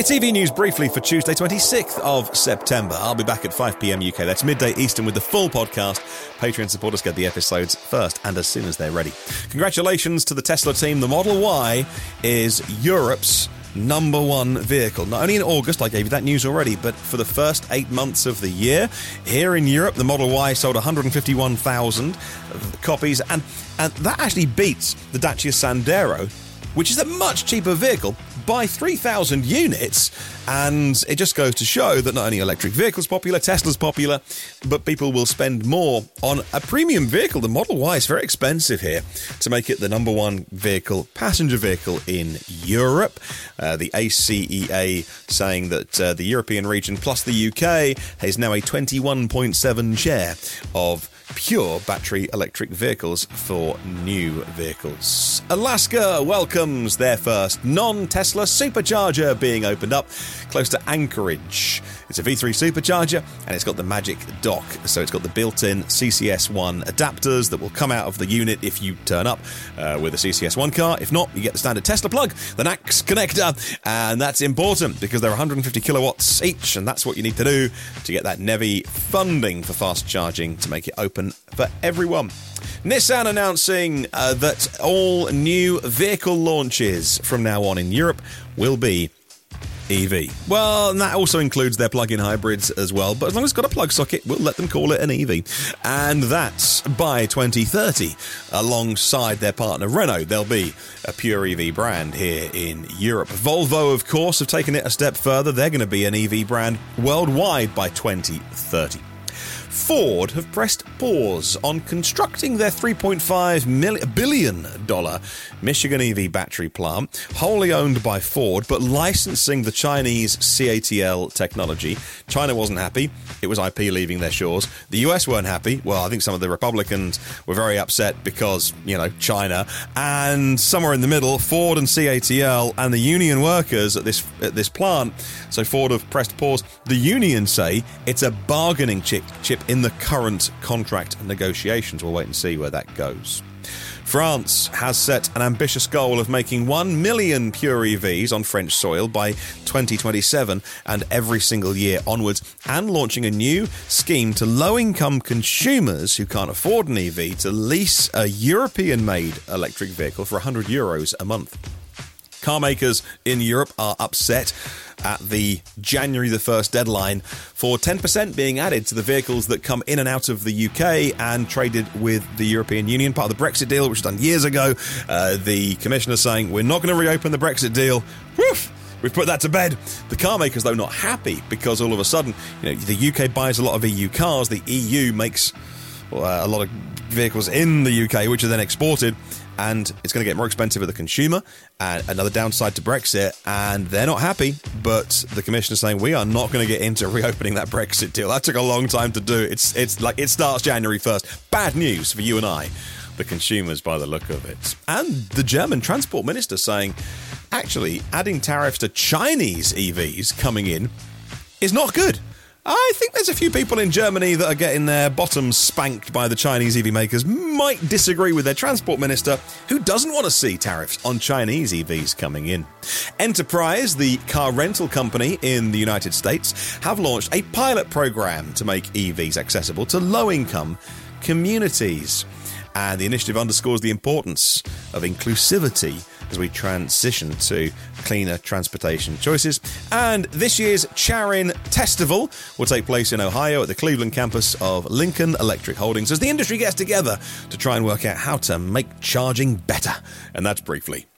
It's EV News briefly for Tuesday, 26th of September. I'll be back at 5 pm UK. That's midday Eastern with the full podcast. Patreon supporters get the episodes first and as soon as they're ready. Congratulations to the Tesla team. The Model Y is Europe's number one vehicle. Not only in August, I gave you that news already, but for the first eight months of the year, here in Europe, the Model Y sold 151,000 copies, and, and that actually beats the Dacia Sandero, which is a much cheaper vehicle by 3,000 units. And it just goes to show that not only electric vehicles popular, Tesla's popular, but people will spend more on a premium vehicle. The Model Y is very expensive here to make it the number one vehicle, passenger vehicle in Europe. Uh, the ACEA saying that uh, the European region plus the UK has now a 21.7 share of pure battery electric vehicles for new vehicles. Alaska their first non Tesla supercharger being opened up close to Anchorage. It's a V3 supercharger and it's got the magic dock. So it's got the built in CCS1 adapters that will come out of the unit if you turn up uh, with a CCS1 car. If not, you get the standard Tesla plug, the NACS connector. And that's important because they're 150 kilowatts each. And that's what you need to do to get that NEVI funding for fast charging to make it open for everyone. Nissan announcing uh, that all new vehicle launches from now on in Europe will be EV. Well, that also includes their plug-in hybrids as well, but as long as it's got a plug socket, we'll let them call it an EV. And that's by 2030. Alongside their partner Renault, there'll be a pure EV brand here in Europe. Volvo, of course, have taken it a step further. They're going to be an EV brand worldwide by 2030. Ford have pressed pause on constructing their $3.5 billion Michigan EV battery plant, wholly owned by Ford, but licensing the Chinese CATL technology. China wasn't happy. It was IP leaving their shores. The US weren't happy. Well, I think some of the Republicans were very upset because, you know, China. And somewhere in the middle, Ford and CATL and the union workers at this at this plant. So Ford have pressed pause. The unions say it's a bargaining chip, chip in the current contract negotiations. We'll wait and see where that goes. France has set an ambitious goal of making 1 million pure EVs on French soil by 2027 and every single year onwards, and launching a new scheme to low income consumers who can't afford an EV to lease a European made electric vehicle for 100 euros a month. Car makers in Europe are upset at the January the 1st deadline for 10% being added to the vehicles that come in and out of the UK and traded with the European Union, part of the Brexit deal, which was done years ago. Uh, the commissioner saying, We're not going to reopen the Brexit deal. Woof! We've put that to bed. The car makers, though, not happy because all of a sudden, you know, the UK buys a lot of EU cars, the EU makes uh, a lot of vehicles in the UK, which are then exported and it's going to get more expensive for the consumer. And another downside to Brexit, and they're not happy. But the commission is saying we are not going to get into reopening that Brexit deal. That took a long time to do. It's it's like it starts January first. Bad news for you and I, the consumers, by the look of it. And the German transport minister saying, actually, adding tariffs to Chinese EVs coming in is not good. I think there's a few people in Germany that are getting their bottoms spanked by the Chinese EV makers might disagree with their transport minister, who doesn't want to see tariffs on Chinese EVs coming in. Enterprise, the car rental company in the United States, have launched a pilot program to make EVs accessible to low income communities. And the initiative underscores the importance of inclusivity as we transition to cleaner transportation choices. And this year's Charin Testival will take place in Ohio at the Cleveland campus of Lincoln Electric Holdings as the industry gets together to try and work out how to make charging better. And that's briefly